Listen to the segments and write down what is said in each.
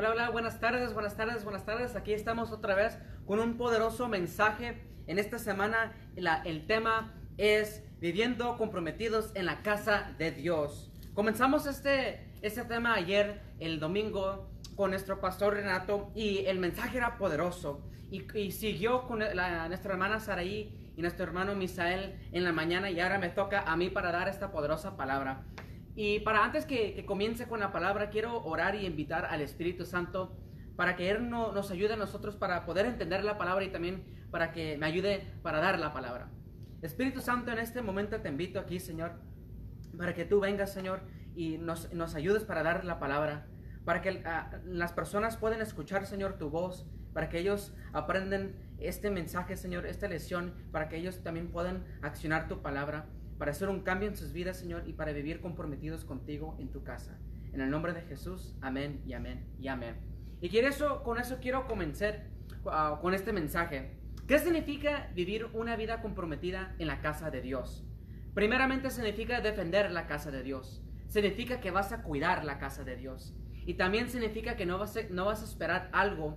Hola, hola, buenas tardes, buenas tardes, buenas tardes. Aquí estamos otra vez con un poderoso mensaje. En esta semana el tema es viviendo comprometidos en la casa de Dios. Comenzamos este, este tema ayer, el domingo, con nuestro pastor Renato y el mensaje era poderoso. Y, siguió con nuestra hermana Saraí y nuestro hermano Misael en la mañana y ahora me toca a mí para dar esta poderosa palabra. Y para antes que, comience con la palabra, quiero orar y invitar al Espíritu Santo para que Él no- nos ayude a nosotros para poder entender la palabra y también para que me ayude para dar la palabra. Espíritu Santo, en este momento te invito aquí, Señor, para que tú vengas, Señor, y nos, nos ayudes para dar la palabra, para que ah, las personas puedan escuchar, Señor, tu voz, para que ellos aprendan este mensaje, Señor, esta lección, para que ellos también puedan accionar tu palabra, para hacer un cambio en sus vidas, Señor, y para vivir comprometidos contigo en tu casa. En el nombre de Jesús, amén y amén y amén. Y con eso quiero comenzar ah, con este mensaje. ¿Qué significa vivir una vida comprometida en la casa de Dios? Primeramente significa defender la casa de Dios. Significa que vas a cuidar la casa de Dios. Y también significa que no vas a esperar algo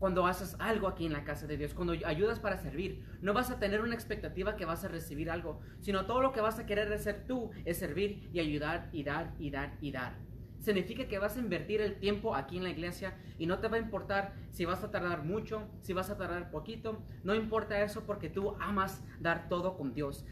cuando haces algo aquí en la casa de Dios, cuando ayudas para servir. No vas a tener una expectativa que vas a recibir algo, sino todo lo que vas a querer hacer tú es servir y ayudar y dar y dar y dar. Significa que vas a invertir el tiempo aquí en la iglesia y no te va a importar si vas a tardar mucho, si vas a tardar poquito. No importa eso porque tú amas dar todo con Dios.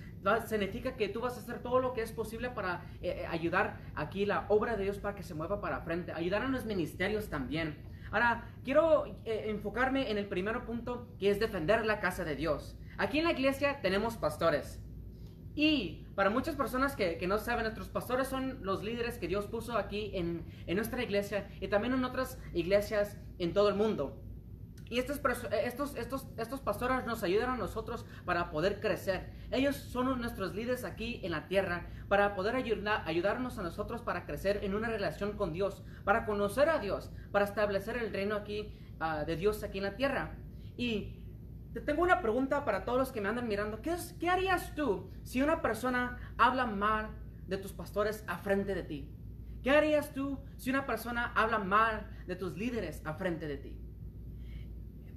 Significa que tú vas a hacer todo lo que es posible para eh, eh, ayudar aquí la obra de Dios para que se mueva para frente. Ayudar a los ministerios también. Ahora, quiero eh, enfocarme en el primer punto que es defender la casa de Dios. Aquí en la iglesia tenemos pastores. Y para muchas personas que, que no saben, nuestros pastores son los líderes que Dios puso aquí en, en nuestra iglesia y también en otras iglesias en todo el mundo. Y estos, eh, estos, estos, estos pastores nos ayudan a nosotros para poder crecer. Ellos son nuestros líderes aquí en la tierra para poder ayudar, ayudarnos a nosotros para crecer en una relación con Dios, para conocer a Dios, para establecer el reino aquí ah, de Dios aquí en la tierra. Y te tengo una pregunta para todos los que me andan mirando. ¿Qué, ¿Qué harías tú si una persona habla mal de tus pastores a frente de ti? ¿Qué harías tú si una persona habla mal de tus líderes a frente de ti?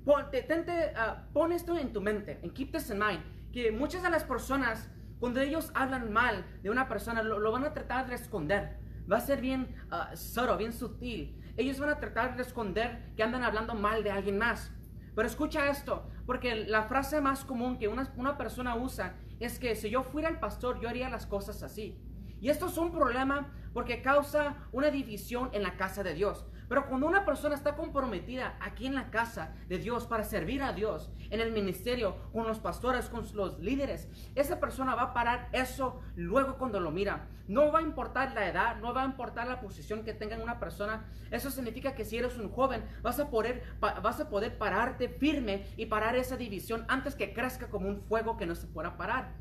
Pon, te- tente, pon esto en tu mente, and keep this in mind, que muchas de las personas, cuando ellos hablan mal de una persona, lo, van a tratar de esconder. Va a ser bien uh, bien sutil. Ellos van a tratar de esconder que andan hablando mal de alguien más. Pero escucha esto, porque la frase más común que una persona usa es que si yo fuera el pastor, yo haría las cosas así. Y esto es un problema porque causa una división en la casa de Dios. Pero cuando una persona está comprometida aquí en la casa de Dios para servir a Dios, en el ministerio, con los pastores, con los líderes, esa persona va a parar eso luego cuando lo mira. No va a importar la edad, no va a importar la posición que tenga una persona. Eso significa que si eres un joven, vas a poder, vas a poder pararte firme y parar esa división antes que crezca como un fuego que no se pueda parar.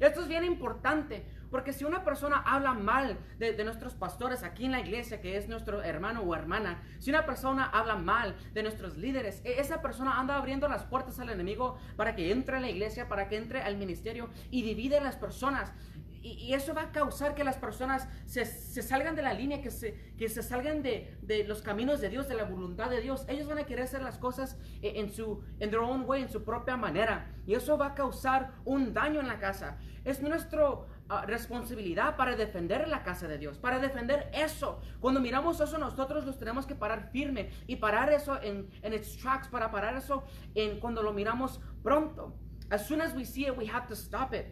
Esto es bien importante, porque si una persona habla mal de, nuestros pastores aquí en la iglesia, que es nuestro hermano o hermana, si una persona habla mal de nuestros líderes, e- esa persona anda abriendo las puertas al enemigo para que entre a la iglesia, para que entre al ministerio y divide a las personas. Y, y eso va a causar que las personas se, se salgan de la línea, que se, que se salgan de, de los caminos de Dios, de la voluntad de Dios. Ellos van a querer hacer las cosas eh, en su en their own way, en su propia manera. Y eso va a causar un daño en la casa. Es nuestra responsabilidad para defender la casa de Dios, para defender eso. Cuando miramos eso, nosotros los tenemos que parar firme y parar eso en, en its tracks, para parar eso en cuando lo miramos pronto. As soon as we see it, we have to stop it.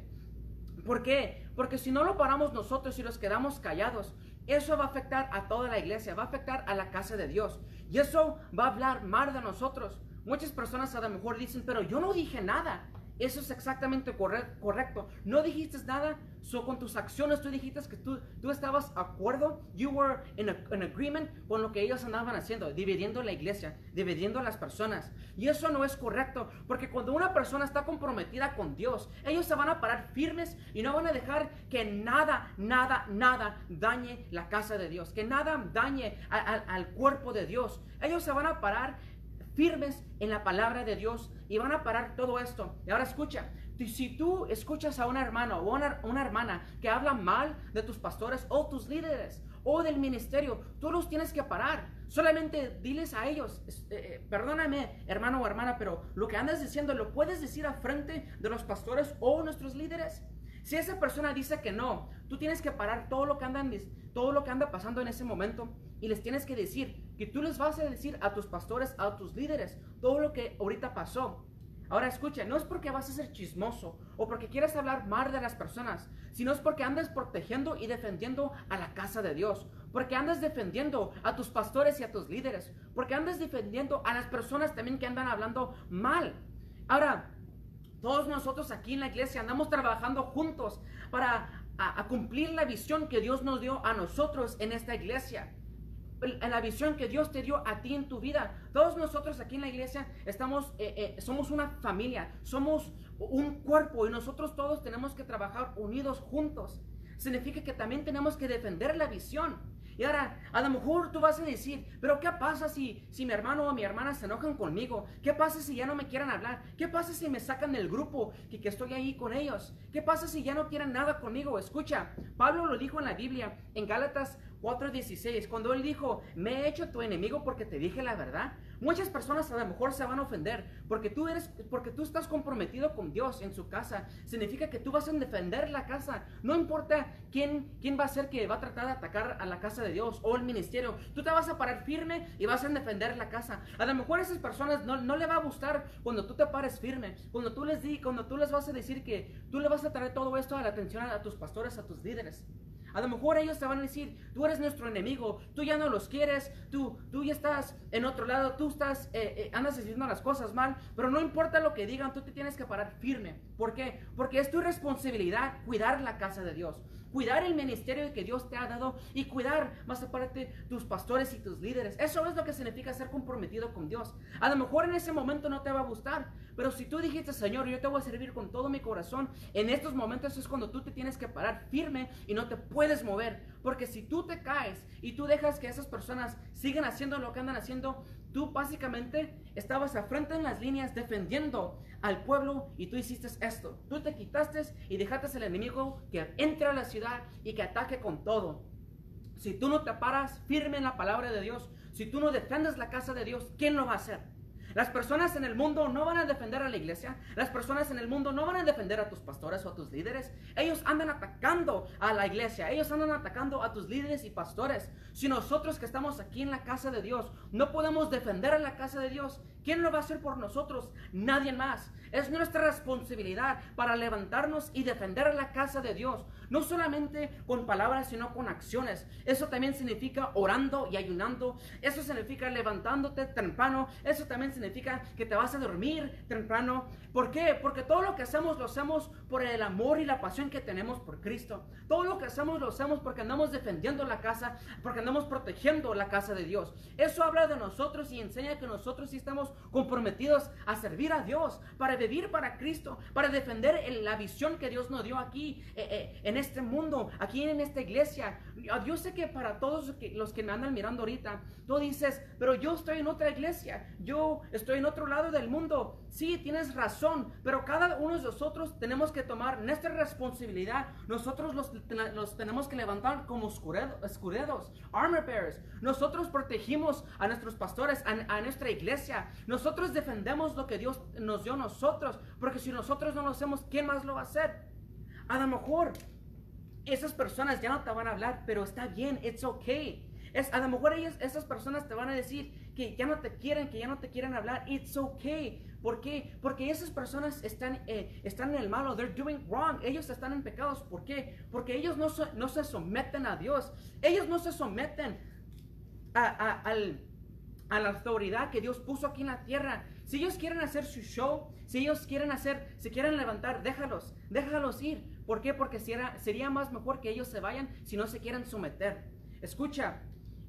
¿Por qué? Porque si no lo paramos nosotros y los quedamos callados, eso va a afectar a toda la iglesia, va a afectar a la casa de Dios. Y eso va a hablar mal de nosotros. Muchas personas a lo mejor dicen, pero yo no dije nada. Eso es exactamente corre- correcto. No dijiste nada, so con tus acciones tú dijiste que tú, tú estabas de acuerdo, you were in, a- in agreement con lo que ellos andaban haciendo, dividiendo la iglesia, dividiendo las personas. Y eso no es correcto, porque cuando una persona está comprometida con Dios, ellos se van a parar firmes y no van a dejar que nada, nada, nada dañe la casa de Dios, que nada dañe a- a- al cuerpo de Dios. Ellos se van a parar firmes en la palabra de Dios y van a parar todo esto. Y ahora escucha, si tú escuchas a un hermano o una, una hermana que habla mal de tus pastores o tus líderes, o del ministerio, tú los tienes que parar. Solamente diles a ellos, eh, eh, perdóname hermano o hermana, pero lo que andas diciendo lo puedes decir a frente de los pastores o nuestros líderes. Si esa persona dice que no, tú tienes que parar todo lo que andan, todo lo que anda pasando en ese momento y les tienes que decir que tú les vas a decir a tus pastores, a tus líderes, todo lo que ahorita pasó. Ahora escucha, no es porque vas a ser chismoso o porque quieras hablar mal de las personas, sino es porque andas protegiendo y defendiendo a la casa de Dios, porque andas defendiendo a tus pastores y a tus líderes, porque andas defendiendo a las personas también que andan hablando mal. Ahora, todos nosotros aquí en la iglesia andamos trabajando juntos para cumplir la visión que Dios nos dio a nosotros en esta iglesia en la visión que Dios te dio a ti en tu vida. Todos nosotros aquí en la iglesia estamos, eh, eh, somos una familia, somos un cuerpo y nosotros todos tenemos que trabajar unidos juntos. Significa que también tenemos que defender la visión. Y ahora, a lo mejor tú vas a decir, pero ¿qué pasa si, si mi hermano o mi hermana se enojan conmigo? ¿Qué pasa si ya no me quieren hablar? ¿Qué pasa si me sacan del grupo y que estoy ahí con ellos? ¿Qué pasa si ya no quieren nada conmigo? Escucha, Pablo lo dijo en la Biblia, en Gálatas 4:16, cuando él dijo, me he hecho tu enemigo porque te dije la verdad. Muchas personas a lo mejor se van a ofender porque tú eres, porque tú estás comprometido con Dios en su casa. Significa que tú vas a defender la casa. No importa quién, quién va a ser que va a tratar de atacar a la casa de Dios o el ministerio. Tú te vas a parar firme y vas a defender la casa. A lo mejor a esas personas no, no le va a gustar cuando tú te pares firme. Cuando tú les di, cuando tú les vas a decir que tú le vas a traer todo esto a la atención a tus pastores, a tus líderes. A lo mejor ellos te van a decir, tú eres nuestro enemigo, tú ya no los quieres, tú, tú ya estás en otro lado, tú estás, eh, eh, andas haciendo las cosas mal, pero no importa lo que digan, tú te tienes que parar firme. ¿Por qué? Porque es tu responsabilidad cuidar la casa de Dios cuidar el ministerio que Dios te ha dado y cuidar más aparte tus pastores y tus líderes. Eso es lo que significa ser comprometido con Dios. A lo mejor en ese momento no te va a gustar, pero si tú dijiste, Señor, yo te voy a servir con todo mi corazón, en estos momentos es cuando tú te tienes que parar firme y no te puedes mover. Porque si tú te caes y tú dejas que esas personas sigan haciendo lo que andan haciendo, tú básicamente estabas a frente en las líneas defendiendo al pueblo y tú hiciste esto. Tú te quitaste y dejaste al enemigo que entre a la ciudad y que ataque con todo. Si tú no te paras firme en la palabra de Dios, si tú no defiendes la casa de Dios, ¿quién lo va a hacer? Las personas en el mundo no van a defender a la iglesia. Las personas en el mundo no van a defender a tus pastores o a tus líderes. Ellos andan atacando a la iglesia. Ellos andan atacando a tus líderes y pastores. Si nosotros que estamos aquí en la casa de Dios no podemos defender a la casa de Dios, ¿quién lo va a hacer por nosotros? Nadie más. Es nuestra responsabilidad para levantarnos y defender la casa de Dios. No solamente con palabras, sino con acciones. Eso también significa orando y ayunando. Eso significa levantándote temprano. Eso también significa que te vas a dormir temprano. ¿Por qué? Porque todo lo que hacemos lo hacemos por el amor y la pasión que tenemos por Cristo. Todo lo que hacemos lo hacemos porque andamos defendiendo la casa, porque andamos protegiendo la casa de Dios. Eso habla de nosotros y enseña que nosotros sí estamos comprometidos a servir a Dios, para vivir para Cristo, para defender la visión que Dios nos dio aquí eh, eh, en este mundo, aquí en esta iglesia. Yo sé que para todos los que me andan mirando ahorita, tú dices, pero yo estoy en otra iglesia, yo estoy en otro lado del mundo. Sí, tienes razón, pero cada uno de nosotros tenemos que tomar nuestra responsabilidad. Nosotros los, los tenemos que levantar como escuderos, armor bearers. Nosotros protegimos a nuestros pastores, a, a nuestra iglesia. Nosotros defendemos lo que Dios nos dio a nosotros, porque si nosotros no lo hacemos, ¿quién más lo va a hacer? A lo mejor esas personas ya no te van a hablar, pero está bien, it's okay. Es, a lo mejor ellas, esas personas te van a decir que ya no te quieren, que ya no te quieren hablar, it's okay. ¿Por qué? Porque esas personas están, eh, están en el malo, they're doing wrong, ellos están en pecados. ¿Por qué? Porque ellos no, no se someten a Dios, ellos no se someten a, a la autoridad que Dios puso aquí en la tierra. Si ellos quieren hacer su show, si ellos quieren hacer, si quieren levantar, déjalos, déjalos ir. ¿Por qué? Porque sería más mejor que ellos se vayan si no se quieren someter. Escucha,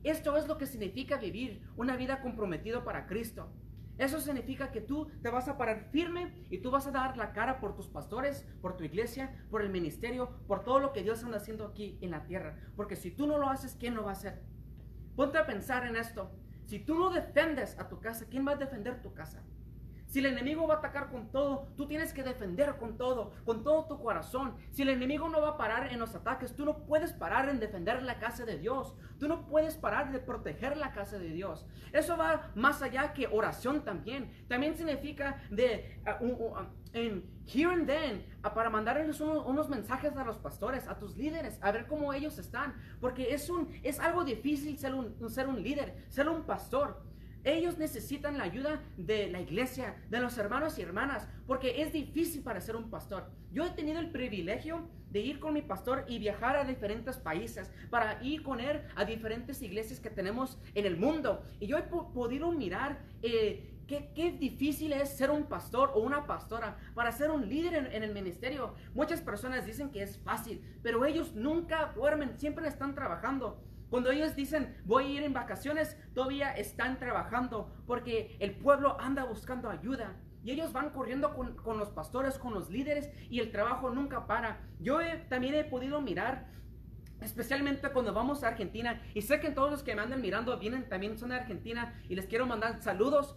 esto es lo que significa vivir una vida comprometida para Cristo. Eso significa que tú te vas a parar firme y tú vas a dar la cara por tus pastores, por tu iglesia, por el ministerio, por todo lo que Dios anda haciendo aquí en la tierra. Porque si tú no lo haces, ¿quién lo va a hacer? Ponte a pensar en esto. Si tú no defendes a tu casa, ¿quién va a defender tu casa? Si el enemigo va a atacar con todo, tú tienes que defender con todo, con todo tu corazón. Si el enemigo no va a parar en los ataques, tú no puedes parar en defender la casa de Dios. Tú no puedes parar de proteger la casa de Dios. Eso va más allá que oración también. También significa de uh, en here and then para mandarles unos, mensajes a los pastores, a tus líderes, a ver cómo ellos están, porque es un es algo difícil ser un, ser un líder, ser un pastor. Ellos necesitan la ayuda de la iglesia, de los hermanos y hermanas, porque es difícil para ser un pastor. Yo he tenido el privilegio de ir con mi pastor y viajar a diferentes países, para ir con él a diferentes iglesias que tenemos en el mundo. Y yo he podido mirar eh, Qué, difícil es ser un pastor o una pastora para ser un líder en, el ministerio. Muchas personas dicen que es fácil, pero ellos nunca duermen, siempre están trabajando. Cuando ellos dicen voy a ir en vacaciones, todavía están trabajando porque el pueblo anda buscando ayuda. Y ellos van corriendo con, los pastores, con los líderes y el trabajo nunca para. Yo también he podido mirar Especialmente cuando vamos a Argentina. Y sé que todos los que me andan mirando vienen también son de Argentina. Y les quiero mandar saludos.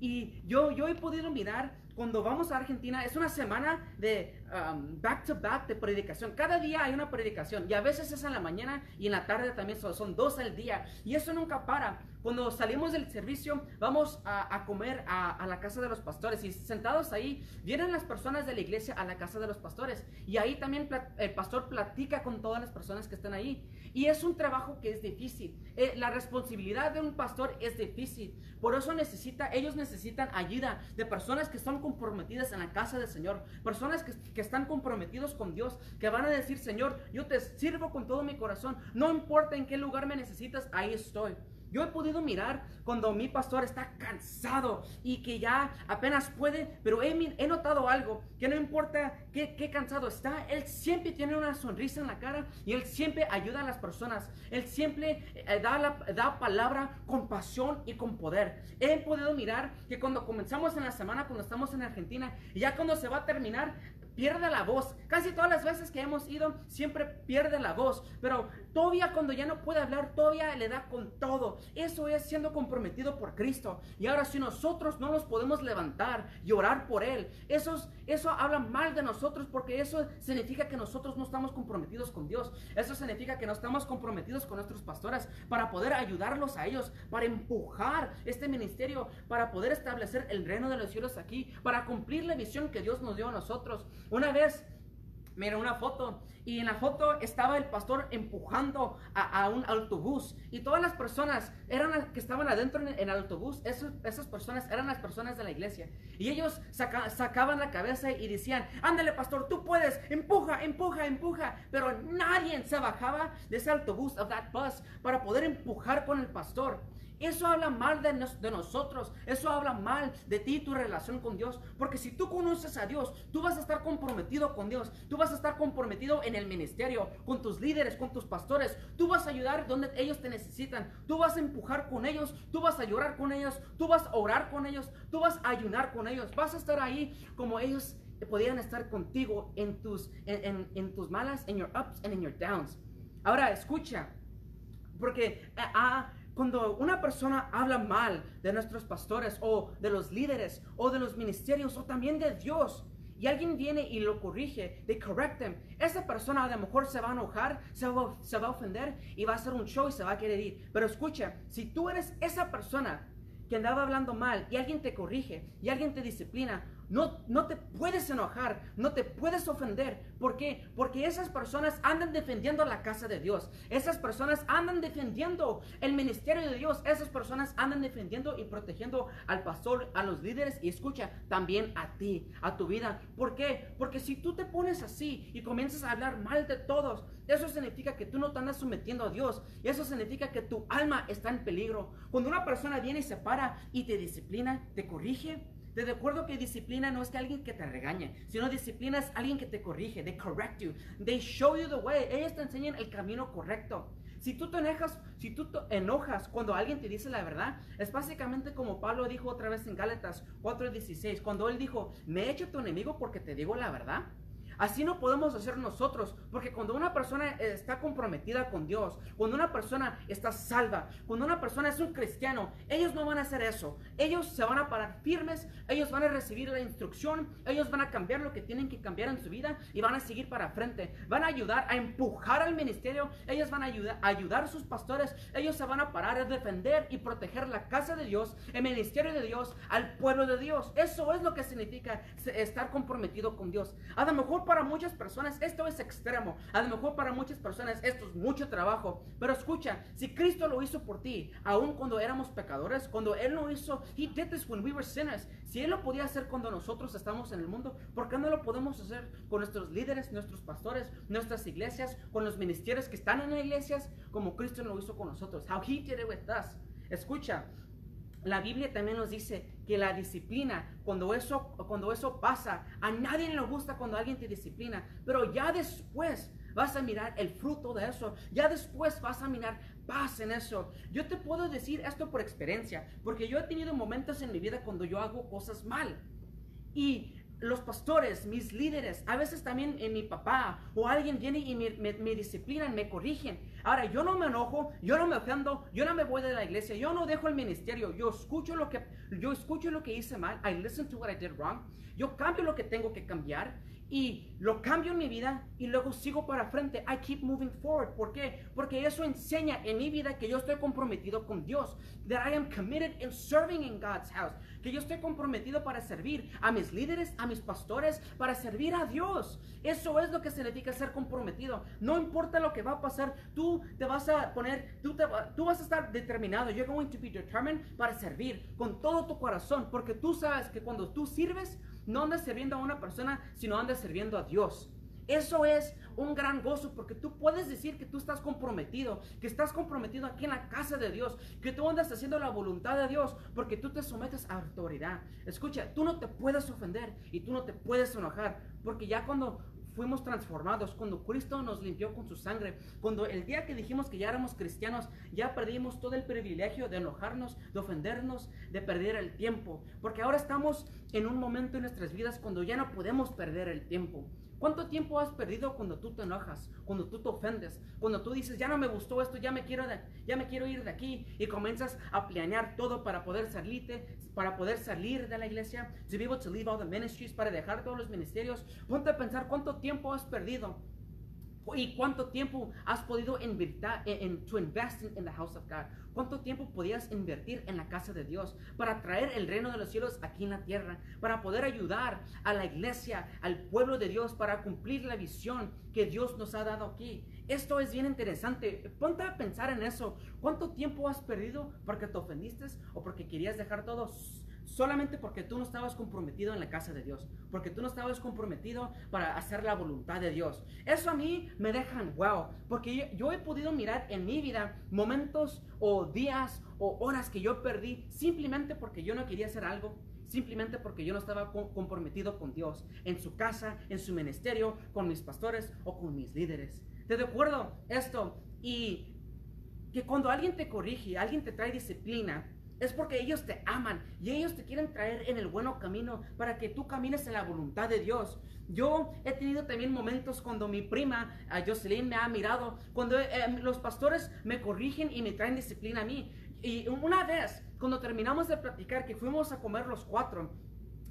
Y yo, yo he podido mirar cuando vamos a Argentina, es una semana de um, back to back de predicación. Cada día hay una predicación y a veces es en la mañana y en la tarde también son, son dos al día. Y eso nunca para. Cuando salimos del servicio, vamos a, comer a, la casa de los pastores y sentados ahí, vienen las personas de la iglesia a la casa de los pastores. Y ahí también el pastor platica con todas las personas que están ahí. Y es un trabajo que es difícil. Eh, la responsabilidad de un pastor es difícil. Por eso necesita, ellos necesitan ayuda de personas que están comprometidas en la casa del Señor. Personas que, que están comprometidos con Dios. Que van a decir, Señor, yo te sirvo con todo mi corazón. No importa en qué lugar me necesitas, ahí estoy. Yo he podido mirar cuando mi pastor está cansado y que ya apenas puede, pero he, he notado algo, que no importa qué, cansado está, él siempre tiene una sonrisa en la cara y él siempre ayuda a las personas. Él siempre eh, da, la, da palabra con pasión y con poder. He podido mirar que cuando comenzamos en la semana, cuando estamos en Argentina, y ya cuando se va a terminar, pierde la voz. Casi todas las veces que hemos ido, siempre pierde la voz. Pero todavía cuando ya no puede hablar, todavía le da con todo. Eso es siendo comprometido por Cristo. Y ahora si nosotros no nos podemos levantar y orar por Él, eso, eso habla mal de nosotros porque eso significa que nosotros no estamos comprometidos con Dios. Eso significa que no estamos comprometidos con nuestros pastores para poder ayudarlos a ellos, para empujar este ministerio, para poder establecer el reino de los cielos aquí, para cumplir la visión que Dios nos dio a nosotros. Una vez Mira una foto y en la foto estaba el pastor empujando a, un autobús y todas las personas eran las que estaban adentro en, el autobús, esas personas eran las personas de la iglesia y ellos sacaban la cabeza y decían, ándale pastor, tú puedes, empuja, empuja, empuja, pero nadie se bajaba de ese autobús, of that bus, para poder empujar con el pastor. Eso habla mal de, nosotros. Eso habla mal de ti tu relación con Dios. Porque si tú conoces a Dios, tú vas a estar comprometido con Dios. Tú vas a estar comprometido en el ministerio, con tus líderes, con tus pastores. Tú vas a ayudar donde ellos te necesitan. Tú vas a empujar con ellos. Tú vas a llorar con ellos. Tú vas a orar con ellos. Tú vas a ayunar con ellos. Vas a estar ahí como ellos podían estar contigo en tus, en, en, tus malas, en your ups and in your downs. Ahora, escucha. Porque a, ah, cuando una persona habla mal de nuestros pastores o de los líderes o de los ministerios o también de Dios y alguien viene y lo corrige, they correct them, esa persona a lo mejor se va a enojar, se va, se va a ofender y va a hacer un show y se va a querer ir. Pero escucha, si tú eres esa persona que andaba hablando mal y alguien te corrige y alguien te disciplina, no, no te puedes enojar, no te puedes ofender. ¿Por qué? Porque esas personas andan defendiendo la casa de Dios. Esas personas andan defendiendo el ministerio de Dios. Esas personas andan defendiendo y protegiendo al pastor, a los líderes y escucha también a ti, a tu vida. ¿Por qué? Porque si tú te pones así y comienzas a hablar mal de todos, eso significa que tú no te andas sometiendo a Dios. Y eso significa que tu alma está en peligro. Cuando una persona viene y se para y te disciplina, te corrige, te recuerdo que disciplina no es que alguien que te regañe, sino disciplina es alguien que te corrige, they correct you, they show you the way, ellos te enseñan el camino correcto. Si tú te enojas, si tú enojas cuando alguien te dice la verdad, es básicamente como Pablo dijo otra vez en Gálatas 4:16, cuando él dijo, "Me he hecho tu enemigo porque te digo la verdad." Así no podemos hacer nosotros, porque cuando una persona está comprometida con Dios, cuando una persona está salva, cuando una persona es un cristiano, ellos no van a hacer eso. Ellos se van a parar firmes, ellos van a recibir la instrucción, ellos van a cambiar lo que tienen que cambiar en su vida y van a seguir para frente. Van a ayudar a empujar al ministerio, ellos van a ayudar a ayudar a sus pastores, ellos se van a parar a defender y proteger la casa de Dios, el ministerio de Dios, al pueblo de Dios. Eso es lo que significa estar comprometido con Dios. A lo mejor para muchas personas esto es extremo, a lo mejor para muchas personas esto es mucho trabajo, pero escucha, si Cristo lo hizo por ti, aun cuando éramos pecadores, cuando Él lo hizo, He did this when we were sinners. Si Él lo podía hacer cuando nosotros estamos en el mundo, ¿por qué no lo podemos hacer con nuestros líderes, nuestros pastores, nuestras iglesias, con los ministerios que están en las iglesias, como Cristo lo hizo con nosotros? How He did it with us. Escucha, la Biblia también nos dice que la disciplina, cuando eso, cuando eso pasa, a nadie le gusta cuando alguien te disciplina, pero ya después vas a mirar el fruto de eso, ya después vas a mirar paz en eso. Yo te puedo decir esto por experiencia, porque yo he tenido momentos en mi vida cuando yo hago cosas mal. Y los pastores, mis líderes, a veces también en mi papá o alguien viene y me, me, disciplinan, me corrigen. Ahora, yo no me enojo, yo no me ofendo, yo no me voy de la iglesia, yo no dejo el ministerio, yo escucho lo que, yo escucho lo que hice mal, I listen to what I did wrong, yo cambio lo que tengo que cambiar y lo cambio en mi vida y luego sigo para frente. I keep moving forward. ¿Por qué? Porque eso enseña en mi vida que yo estoy comprometido con Dios. That I am committed in serving in God's house. Que yo estoy comprometido para servir a mis líderes, a mis pastores, para servir a Dios. Eso es lo que significa ser comprometido. No importa lo que va a pasar, tú te vas a poner, tú, te, tú vas a estar determinado. You're going to be determined para servir con todo tu corazón. Porque tú sabes que cuando tú sirves, no andas sirviendo a una persona, sino andas sirviendo a Dios. Eso es un gran gozo porque tú puedes decir que tú estás comprometido, que estás comprometido aquí en la casa de Dios, que tú andas haciendo la voluntad de Dios porque tú te sometes a autoridad. Escucha, tú no te puedes ofender y tú no te puedes enojar porque ya cuando fuimos transformados, cuando Cristo nos limpió con su sangre, cuando el día que dijimos que ya éramos cristianos, ya perdimos todo el privilegio de enojarnos, de ofendernos, de perder el tiempo, porque ahora estamos en un momento en nuestras vidas cuando ya no podemos perder el tiempo. ¿Cuánto tiempo has perdido cuando tú te enojas, cuando tú te ofendes, cuando tú dices, ya no me gustó esto, ya me quiero, ya me quiero ir de aquí y comienzas a planear todo para poder salirte, para poder salir de la iglesia, to be able to leave all the ministries, para dejar todos los ministerios? Ponte a pensar cuánto tiempo has perdido ¿Y cuánto tiempo has podido invertir en, to invest in, the house of God? ¿Cuánto tiempo podías invertir en la casa de Dios para traer el reino de los cielos aquí en la tierra? Para poder ayudar a la iglesia, al pueblo de Dios, para cumplir la visión que Dios nos ha dado aquí. Esto es bien interesante. Ponte a pensar en eso. ¿Cuánto tiempo has perdido porque te ofendiste o porque querías dejar todo solamente porque tú no estabas comprometido en la casa de Dios, porque tú no estabas comprometido para hacer la voluntad de Dios. Eso a mí me deja wow, porque yo, he podido mirar en mi vida momentos o días o horas que yo perdí simplemente porque yo no quería hacer algo, simplemente porque yo no estaba comprometido con Dios, en su casa, en su ministerio, con mis pastores o con mis líderes. Te recuerdo esto y que cuando alguien te corrige, alguien te trae disciplina, es porque ellos te aman y ellos te quieren traer en el bueno camino para que tú camines en la voluntad de Dios. Yo he tenido también momentos cuando mi prima Jocelyn me ha mirado, cuando eh, los pastores me corrigen y me traen disciplina a mí. Y una vez, cuando terminamos de platicar, que fuimos a comer los cuatro,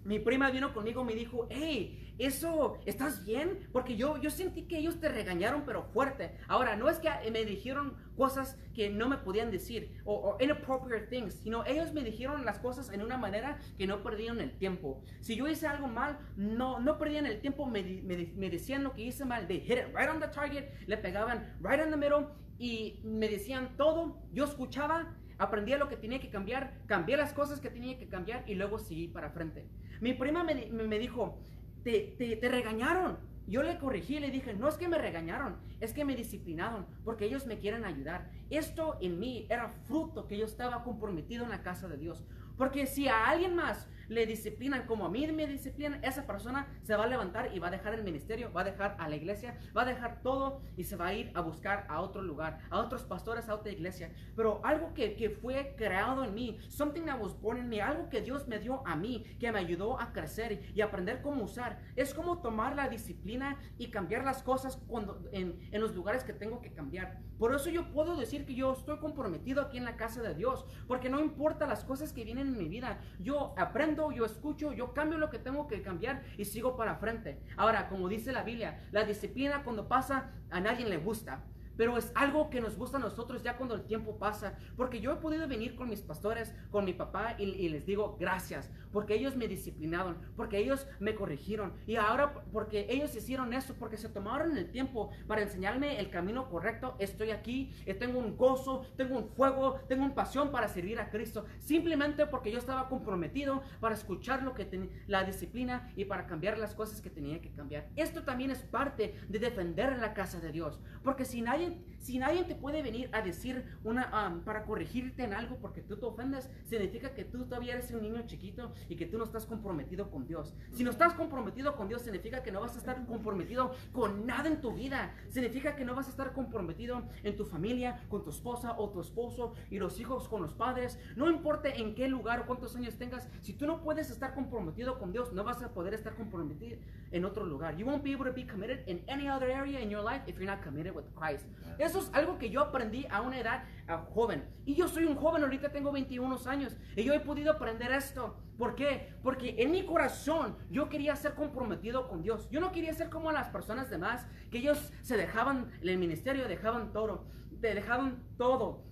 mi prima vino conmigo y me dijo, hey, eso, ¿estás bien? Porque yo, yo sentí que ellos te regañaron, pero fuerte. Ahora, no es que me dijeron cosas que no me podían decir, o, inappropriate things, sino ellos me dijeron las cosas en una manera que no perdieron el tiempo. Si yo hice algo mal, no, no perdían el tiempo, me, me, decían lo que hice mal, they hit it right on the target, le pegaban right in the middle, y me decían todo, yo escuchaba, aprendía lo que tenía que cambiar, cambié las cosas que tenía que cambiar y luego seguí para frente. Mi prima me, me dijo, te, te, te, regañaron. Yo le corregí y le dije, no es que me regañaron, es que me disciplinaron porque ellos me quieren ayudar. Esto en mí era fruto que yo estaba comprometido en la casa de Dios. Porque si a alguien más le disciplinan como a mí me disciplinan, esa persona se va a levantar y va a dejar el ministerio, va a dejar a la iglesia, va a dejar todo y se va a ir a buscar a otro lugar, a otros pastores, a otra iglesia. Pero algo que, que fue creado en mí, something that was born in me, algo que Dios me dio a mí, que me ayudó a crecer y aprender cómo usar, es como tomar la disciplina y cambiar las cosas cuando, en, en los lugares que tengo que cambiar. Por eso yo puedo decir que yo estoy comprometido aquí en la casa de Dios, porque no importa las cosas que vienen en mi vida, yo aprendo, yo escucho, yo cambio lo que tengo que cambiar y sigo para frente. Ahora, como dice la Biblia, la disciplina cuando pasa a nadie le gusta pero es algo que nos gusta a nosotros ya cuando el tiempo pasa. Porque yo he podido venir con mis pastores, con mi papá, y, les digo gracias, porque ellos me disciplinaron, porque ellos me corrigieron. Y ahora, porque ellos hicieron eso, porque se tomaron el tiempo para enseñarme el camino correcto, estoy aquí, eh, tengo un gozo, tengo un fuego, tengo una pasión para servir a Cristo. Simplemente porque yo estaba comprometido para escuchar lo que la disciplina y para cambiar las cosas que tenía que cambiar. Esto también es parte de defender la casa de Dios. Porque si nadie si nadie te puede venir a decir una para corregirte en algo porque tú te ofendes, significa que tú todavía eres un niño chiquito y que tú no estás comprometido con Dios. Si no estás comprometido con Dios, significa que no vas a estar comprometido con nada en tu vida. Significa que no vas a estar comprometido en tu familia, con tu esposa o tu esposo y los hijos con los padres. No importa en qué lugar o cuántos años tengas, si tú no puedes estar comprometido con Dios, no vas a poder estar comprometido en otro lugar. You won't be able to be committed in any other area in your life if you're not committed with Christ. Eso es algo que yo aprendí a una edad joven. Y yo soy un joven, ahorita tengo 21 años. Y yo he podido aprender esto. ¿Por qué? Porque en mi corazón yo quería ser comprometido con Dios. Yo no quería ser como las personas demás, que ellos se dejaban el ministerio, dejaban todo, dejaban todo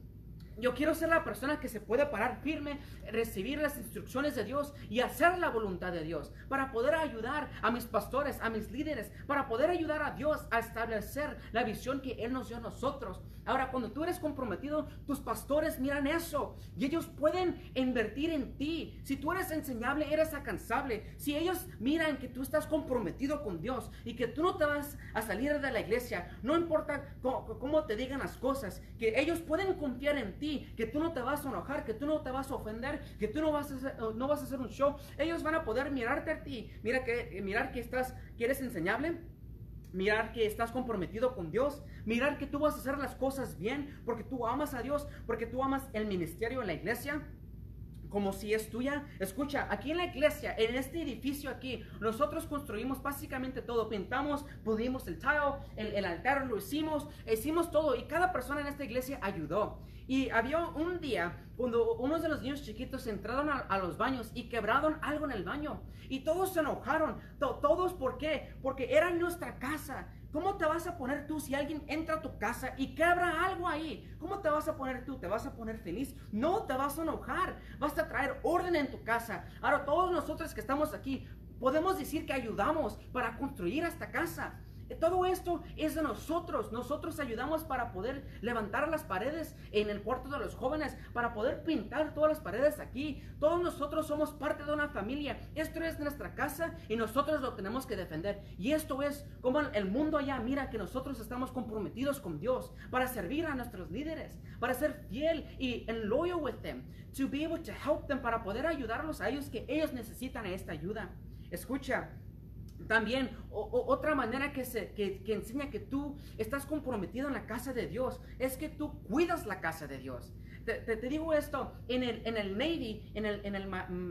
yo quiero ser la persona que se puede parar firme, recibir las instrucciones de Dios y hacer la voluntad de Dios para poder ayudar a mis pastores, a mis líderes, para poder ayudar a Dios a establecer la visión que Él nos dio a nosotros. Ahora, cuando tú eres comprometido, tus pastores miran eso y ellos pueden invertir en ti. Si tú eres enseñable, eres alcanzable. Si ellos miran que tú estás comprometido con Dios y que tú no te vas a salir de la iglesia, no importa cómo, te digan las cosas, que ellos pueden confiar en ti, que tú no te vas a enojar, que tú no te vas a ofender, que tú no vas a hacer, no vas a hacer un show. Ellos van a poder mirarte a ti, mira que, mirar que estás, que eres enseñable mirar que estás comprometido con Dios, mirar que tú vas a hacer las cosas bien porque tú amas a Dios, porque tú amas el ministerio en la iglesia como si es tuya. Escucha, aquí en la iglesia, en este edificio aquí, nosotros construimos básicamente todo. Pintamos, pudimos el tile, el, el, altar lo hicimos, hicimos todo y cada persona en esta iglesia ayudó. Y había un día cuando unos de los niños chiquitos entraron a, los baños y quebraron algo en el baño. Y todos se enojaron. todos, ¿por qué? Porque era nuestra casa. ¿Cómo te vas a poner tú si alguien entra a tu casa y quebra algo ahí? ¿Cómo te vas a poner tú? ¿Te vas a poner feliz? No, te vas a enojar. Vas a traer orden en tu casa. Ahora, todos nosotros que estamos aquí, podemos decir que ayudamos para construir esta casa. Todo esto es de nosotros. Nosotros ayudamos para poder levantar las paredes en el cuarto de los jóvenes, para poder pintar todas las paredes aquí. Todos nosotros somos parte de una familia. Esto es nuestra casa y nosotros lo tenemos que defender. Y esto es como el mundo allá mira que nosotros estamos comprometidos con Dios para servir a nuestros líderes, para ser fiel y en loyal with them, to be able to help them, para poder ayudarlos a ellos que ellos necesitan esta ayuda. Escucha, también otra manera que, se, que, enseña que tú estás comprometido en la casa de Dios es que tú cuidas la casa de Dios. Te, digo esto, en el, en el Navy, en el, en el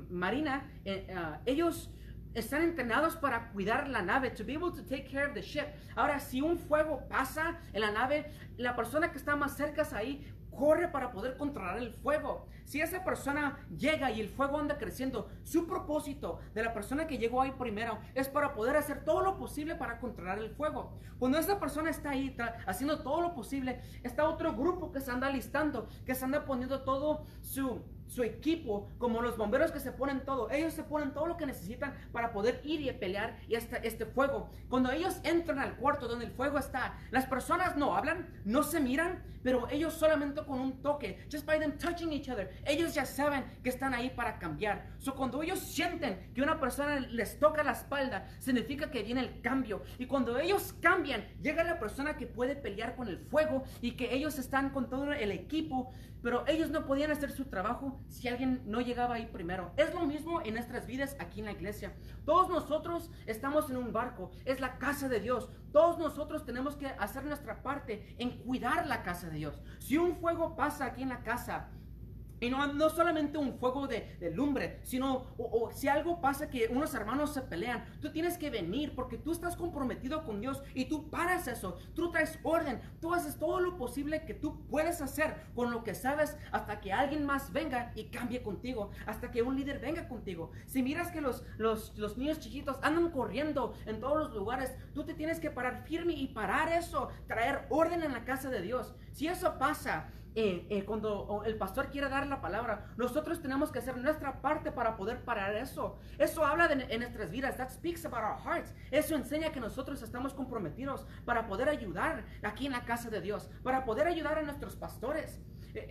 Marina, eh, ah, ellos están entrenados para cuidar la nave, to be able to take care of the ship. Ahora, si un fuego pasa en la nave, la persona que está más cerca ahí corre para poder controlar el fuego. Si esa persona llega y el fuego anda creciendo, su propósito de la persona que llegó ahí primero es para poder hacer todo lo posible para controlar el fuego. Cuando esa persona está ahí haciendo todo lo posible, está otro grupo que se anda listando, que se anda poniendo todo su su equipo, como los bomberos que se ponen todo, ellos se ponen todo lo que necesitan para poder ir y pelear y este, este fuego. Cuando ellos entran al cuarto donde el fuego está, las personas no hablan, no se miran, pero ellos solamente con un toque, just by them touching each other, ellos ya saben que están ahí para cambiar. So cuando ellos sienten que una persona les toca la espalda, significa que viene el cambio. Y cuando ellos cambian, llega la persona que puede pelear con el fuego y que ellos están con todo el equipo, pero ellos no podían hacer su trabajo si alguien no llegaba ahí primero? Es lo mismo en nuestras vidas aquí en la iglesia. Todos nosotros estamos en un barco, es la casa de Dios. Todos nosotros tenemos que hacer nuestra parte en cuidar la casa de Dios. Si un fuego pasa aquí en la casa, y no, no solamente un fuego de, de lumbre, sino o, o si algo pasa que unos hermanos se pelean, tú tienes que venir porque tú estás comprometido con Dios y tú paras eso, tú traes orden, tú haces todo lo posible que tú puedes hacer con lo que sabes hasta que alguien más venga y cambie contigo, hasta que un líder venga contigo. Si miras que los, los, los niños chiquitos andan corriendo en todos los lugares, tú te tienes que parar firme y parar eso, traer orden en la casa de Dios. Si eso pasa, eh, eh, cuando el pastor quiere dar la palabra, nosotros tenemos que hacer nuestra parte para poder parar eso. Eso habla de, en nuestras vidas. That speaks about our hearts. Eso enseña que nosotros estamos comprometidos para poder ayudar aquí en la casa de Dios, para poder ayudar a nuestros pastores.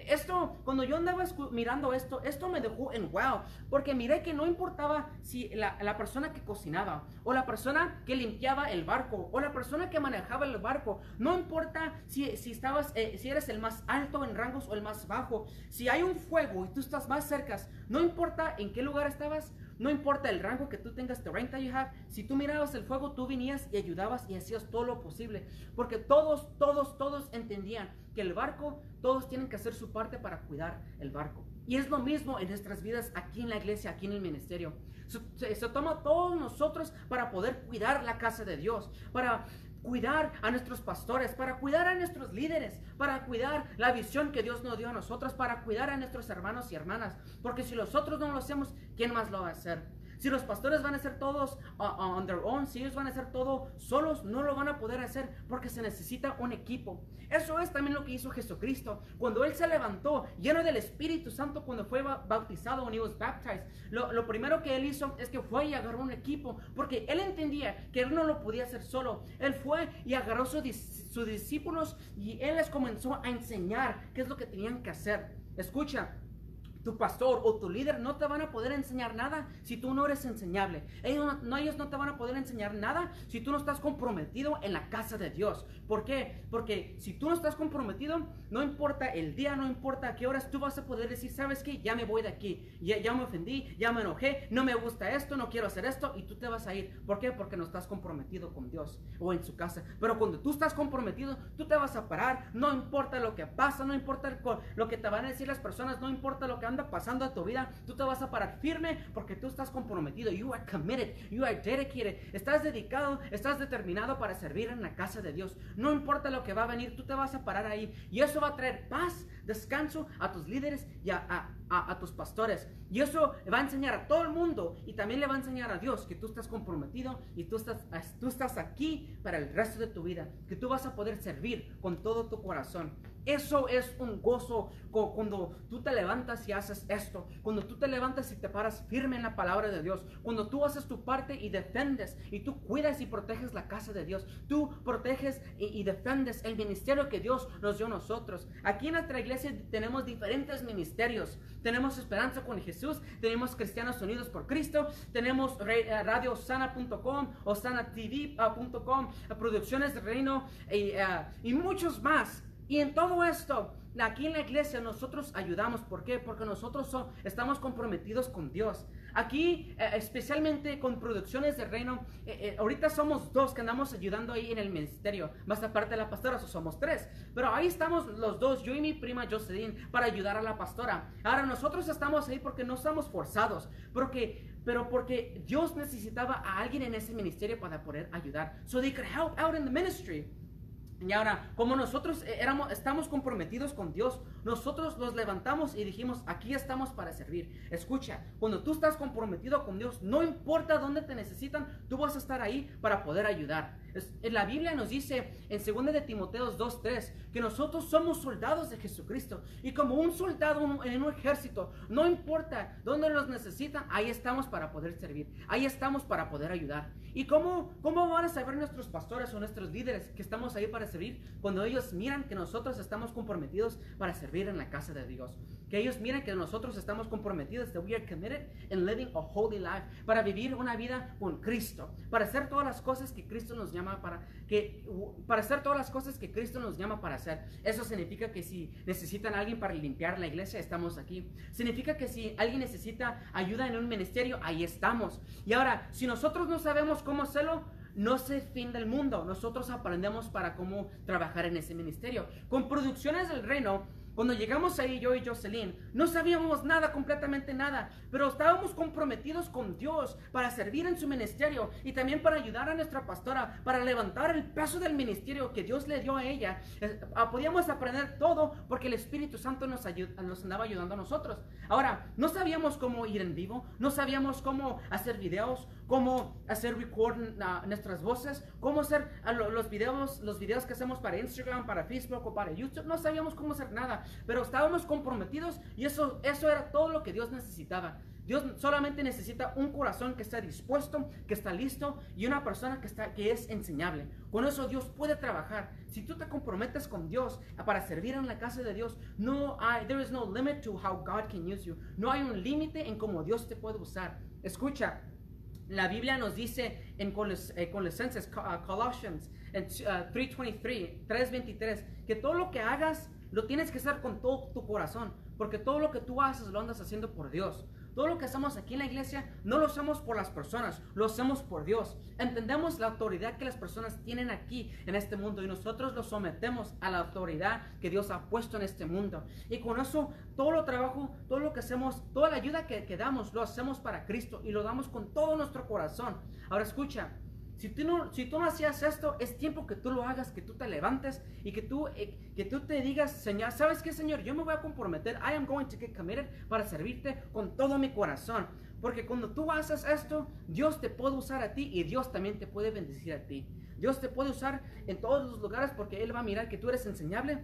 Esto, cuando yo andaba mirando esto, esto me dejó en wow, porque miré que no importaba si la, la persona que cocinaba, o la persona que limpiaba el barco, o la persona que manejaba el barco, no importa si, si estabas, eh, si eres el más alto en rangos o el más bajo, si hay un fuego y tú estás más cerca, no importa en qué lugar estabas, no importa el rango que tú tengas, the rank that you have, si tú mirabas el fuego, tú venías y ayudabas y hacías todo lo posible. Porque todos, todos, todos entendían que el barco, todos tienen que hacer su parte para cuidar el barco. Y es lo mismo en nuestras vidas aquí en la iglesia, aquí en el ministerio. Se, toma todos nosotros para poder cuidar la casa de Dios, para cuidar a nuestros pastores, para cuidar a nuestros líderes, para cuidar la visión que Dios nos dio a nosotros, para cuidar a nuestros hermanos y hermanas. Porque si nosotros no lo hacemos, ¿quién más lo va a hacer? Si los pastores van a hacer todos uh, uh, on their own, si ellos van a hacer todo solos, no lo van a poder hacer porque se necesita un equipo. Eso es también lo que hizo Jesucristo. Cuando Él se levantó lleno del Espíritu Santo, cuando fue ba- bautizado, when he was baptized, lo, primero que Él hizo es que fue y agarró un equipo porque Él entendía que Él no lo podía hacer solo. Él fue y agarró su dis- sus discípulos y Él les comenzó a enseñar qué es lo que tenían que hacer. Escucha, tu pastor o tu líder no te van a poder enseñar nada si tú no eres enseñable. Ellos no, ellos no te van a poder enseñar nada si tú no estás comprometido en la casa de Dios. ¿Por qué? Porque si tú no estás comprometido, no importa el día, no importa a qué horas, tú vas a poder decir, ¿sabes qué? Ya me voy de aquí. Ya, ya me ofendí, ya me enojé, no me gusta esto, no quiero hacer esto y tú te vas a ir. ¿Por qué? Porque no estás comprometido con Dios o en su casa. Pero cuando tú estás comprometido, tú te vas a parar, no importa lo que pasa, no importa lo que te van a decir las personas, no importa lo que anda pasando a tu vida, tú te vas a parar firme porque tú estás comprometido. You are committed, you are dedicated, estás dedicado, estás determinado para servir en la casa de Dios. No importa lo que va a venir, tú te vas a parar ahí y eso va a traer paz, descanso a tus líderes y a, a- a- a tus pastores. Y eso va a enseñar a todo el mundo y también le va a enseñar a Dios que tú estás comprometido y tú estás, tú estás aquí para el resto de tu vida, que tú vas a poder servir con todo tu corazón. Eso es un gozo cu- cuando tú te levantas y haces esto, cuando tú te levantas y te paras firme en la palabra de Dios, cuando tú haces tu parte y defendes y tú cuidas y proteges la casa de Dios, tú proteges y, y defendes el ministerio que Dios nos dio a nosotros. Aquí en nuestra iglesia tenemos diferentes ministerios. Tenemos Esperanza con Jesús, tenemos Cristianos Unidos por Cristo, tenemos re- eh, radiosana.com o sanatv.com, eh, Producciones de Reino eh, y muchos más. Y en todo esto, aquí en la iglesia nosotros ayudamos. ¿Por qué? Porque nosotros so- estamos comprometidos con Dios. Aquí, eh, especialmente con producciones de reino, eh, eh, ahorita somos dos que andamos ayudando ahí en el ministerio. Más aparte de la pastora, so somos tres. Pero ahí estamos los dos, yo y mi prima Jocelyn, para ayudar a la pastora. Ahora, nosotros estamos ahí porque no estamos forzados, porque, pero porque Dios necesitaba a alguien en ese ministerio para poder ayudar. So they could help out in the ministry. Y ahora, como nosotros eh, éramos, estamos comprometidos con Dios, nosotros los levantamos y dijimos, aquí estamos para servir. Escucha, cuando tú estás comprometido con Dios, no importa dónde te necesitan, tú vas a estar ahí para poder ayudar. Es- en la Biblia nos dice en 2 de Timoteos 2.3 que nosotros somos soldados de Jesucristo. Y como un soldado en un ejército, no importa dónde los necesitan, ahí estamos para poder servir. Ahí estamos para poder ayudar. ¿Y cómo, cómo van a saber nuestros pastores o nuestros líderes que estamos ahí para servir? Cuando ellos miran que nosotros estamos comprometidos para servir en la casa de Dios. Que ellos miren que nosotros estamos comprometidos, that we are committed in living a holy life, para vivir una vida con Cristo, para hacer todas las cosas que Cristo nos llama para que para hacer todas las cosas que Cristo nos llama para hacer. Eso significa que si necesitan a alguien para limpiar la iglesia, estamos aquí. Significa que si alguien necesita ayuda en un ministerio, ahí estamos. Y ahora, si nosotros no sabemos cómo hacerlo, no es fin del mundo. Nosotros aprendemos para cómo trabajar en ese ministerio. Con producciones del reino, cuando llegamos ahí, yo y Jocelyn, no sabíamos nada, completamente nada, pero estábamos comprometidos con Dios para servir en su ministerio y también para ayudar a nuestra pastora, para levantar el peso del ministerio que Dios le dio a ella. Ah, podíamos aprender todo porque el Espíritu Santo nos, nos andaba ayudando a nosotros. Ahora, no sabíamos cómo ir en vivo, no sabíamos cómo hacer videos, cómo hacer record uh, nuestras voces, cómo hacer uh, los videos, los videos que hacemos para Instagram, para Facebook o para YouTube. No sabíamos cómo hacer nada, pero estábamos comprometidos y eso, eso era todo lo que Dios necesitaba. Dios solamente necesita un corazón que está dispuesto, que está listo y una persona que, está, que es enseñable. Con eso Dios puede trabajar. Si tú te comprometes con Dios para servir en la casa de Dios, no hay, there is no limit to how God can use you. No hay un límite en cómo Dios te puede usar. Escucha, la Biblia nos dice en eh, Colosenses, uh, Colossians, en 3.23, uh, 3.23, que todo lo que hagas lo tienes que hacer con todo tu corazón, porque todo lo que tú haces lo andas haciendo por Dios. Todo lo que hacemos aquí en la iglesia no lo hacemos por las personas, lo hacemos por Dios. Entendemos la autoridad que las personas tienen aquí en este mundo y nosotros lo sometemos a la autoridad que Dios ha puesto en este mundo. Y con eso, todo lo trabajo, todo lo que hacemos, toda la ayuda que, que damos, lo hacemos para Cristo y lo damos con todo nuestro corazón. Ahora escucha, si tú, no, si tú no hacías esto, es tiempo que tú lo hagas, que tú te levantes y que tú, eh, que tú te digas, Señor, ¿sabes qué, Señor? Yo me voy a comprometer, I am going to get committed para servirte con todo mi corazón. Porque cuando tú haces esto, Dios te puede usar a ti y Dios también te puede bendecir a ti. Dios te puede usar en todos los lugares porque Él va a mirar que tú eres enseñable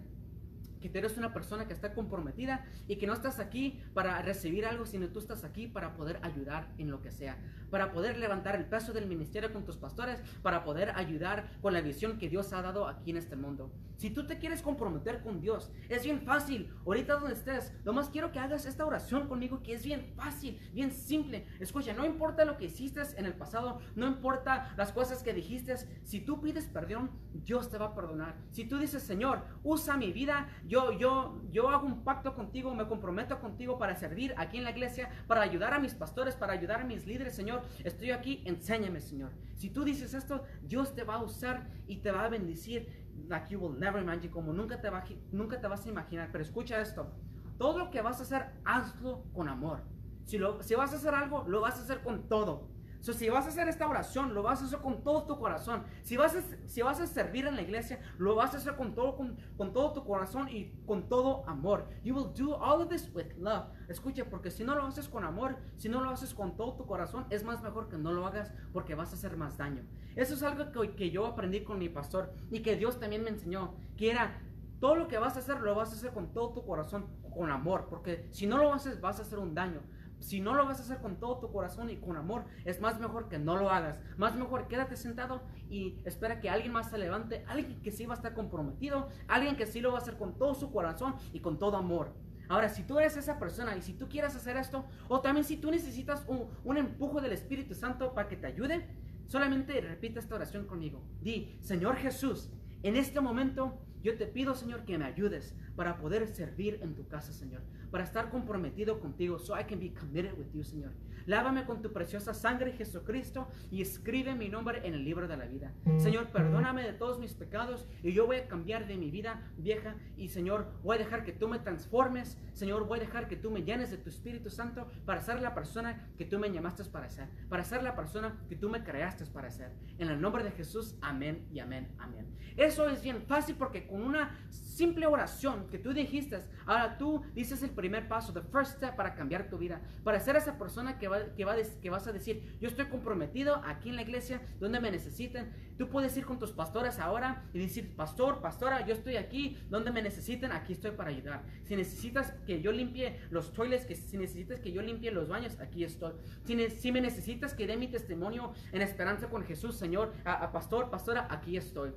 que tú eres una persona que está comprometida y que no estás aquí para recibir algo, sino tú estás aquí para poder ayudar en lo que sea, para poder levantar el peso del ministerio con tus pastores, para poder ayudar con la visión que Dios ha dado aquí en este mundo. Si tú te quieres comprometer con Dios, es bien fácil. Ahorita donde estés, lo más quiero que hagas esta oración conmigo, que es bien fácil, bien simple. Escucha, no importa lo que hiciste en el pasado, no importa las cosas que dijiste, si tú pides perdón, Dios te va a perdonar. Si tú dices, Señor, usa mi vida, yo, yo, yo hago un pacto contigo, me comprometo contigo para servir aquí en la iglesia, para ayudar a mis pastores, para ayudar a mis líderes, Señor. Estoy aquí, enséñame, Señor. Si tú dices esto, Dios te va a usar y te va a bendecir like you will never imagine, como nunca te, va, nunca te vas a imaginar. Pero escucha esto, todo lo que vas a hacer, hazlo con amor. Si, lo, si vas a hacer algo, lo vas a hacer con todo si vas a hacer esta oración, lo vas a hacer con todo tu corazón. Si vas a, si vas a servir en la iglesia, lo vas a hacer con todo, con, con, todo tu corazón y con todo amor. You will do all of this with love. Escucha, porque si no lo haces con amor, si no lo haces con todo tu corazón, es más mejor que no lo hagas porque vas a hacer más daño. Eso es algo que, que yo aprendí con mi pastor y que Dios también me enseñó, que era todo lo que vas a hacer, lo vas a hacer con todo tu corazón, con amor, porque si no lo haces, vas a hacer un daño. Si no lo vas a hacer con todo tu corazón y con amor, es más mejor que no lo hagas. Más mejor quédate sentado y espera que alguien más se levante, alguien que sí va a estar comprometido, alguien que sí lo va a hacer con todo su corazón y con todo amor. Ahora, si tú eres esa persona y si tú quieres hacer esto, o también si tú necesitas un, un empujo del Espíritu Santo para que te ayude, solamente repite esta oración conmigo. Di, Señor Jesús, en este momento yo te pido, Señor, que me ayudes para poder servir en tu casa, Señor para estar comprometido contigo, so I can be committed with you, Señor. Lávame con tu preciosa sangre, Jesucristo, y escribe mi nombre en el libro de la vida. Señor, perdóname de todos mis pecados y yo voy a cambiar de mi vida vieja y Señor, voy a dejar que tú me transformes. Señor, voy a dejar que tú me llenes de tu Espíritu Santo para ser la persona que tú me llamaste para ser, para ser la persona que tú me creaste para ser. En el nombre de Jesús, amén y amén, amén. Eso es bien fácil porque con una simple oración que tú dijiste, ahora tú dices el primer paso, the first step para cambiar tu vida, para ser esa persona que, va, que, va, que vas a decir, yo estoy comprometido aquí en la iglesia donde me necesiten. Tú puedes ir con tus pastores ahora y decir, pastor, pastora, yo estoy aquí donde me necesiten, aquí estoy para ayudar. Si necesitas que yo limpie los toilets, que si necesitas que yo limpie los baños, aquí estoy. Si, si me necesitas que dé mi testimonio en esperanza con Jesús, Señor, a, a pastor, pastora, aquí estoy.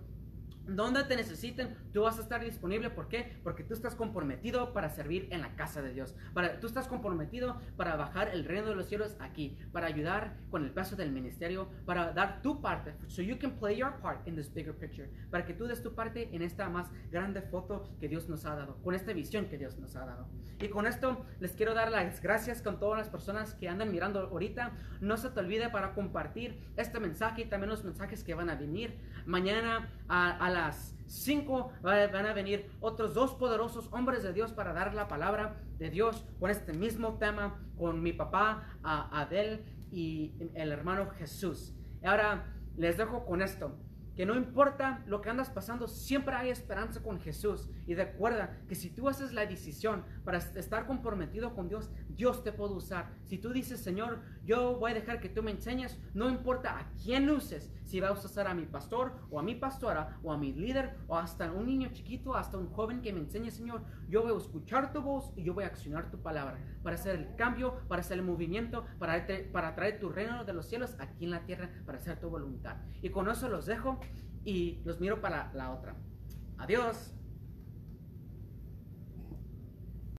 Donde te necesiten, tú vas a estar disponible. ¿Por qué? Porque tú estás comprometido para servir en la casa de Dios. Para, tú estás comprometido para bajar el reino de los cielos aquí, para ayudar con el peso del ministerio, para dar tu parte. So you can play your part in this bigger picture. Para que tú des tu parte en esta más grande foto que Dios nos ha dado, con esta visión que Dios nos ha dado. Y con esto les quiero dar las gracias con todas las personas que andan mirando ahorita. No se te olvide para compartir este mensaje y también los mensajes que van a venir. Mañana a, a las 5 van a venir otros dos poderosos hombres de Dios para dar la palabra de Dios con este mismo tema, con mi papá Adel y el hermano Jesús. Ahora les dejo con esto que no importa lo que andas pasando, siempre hay esperanza con Jesús. Y recuerda que si tú haces la decisión para estar comprometido con Dios, Dios te puede usar. Si tú dices, Señor, yo voy a dejar que tú me enseñes, no importa a quién uses, si vas a usar a mi pastor o a mi pastora o a mi líder o hasta un niño chiquito, hasta un joven que me enseñe, Señor, yo voy a escuchar tu voz y yo voy a accionar tu palabra para hacer el cambio, para hacer el movimiento, para, para traer tu reino de los cielos aquí en la tierra, para hacer tu voluntad. Y con eso los dejo y los miro para la otra. Adiós.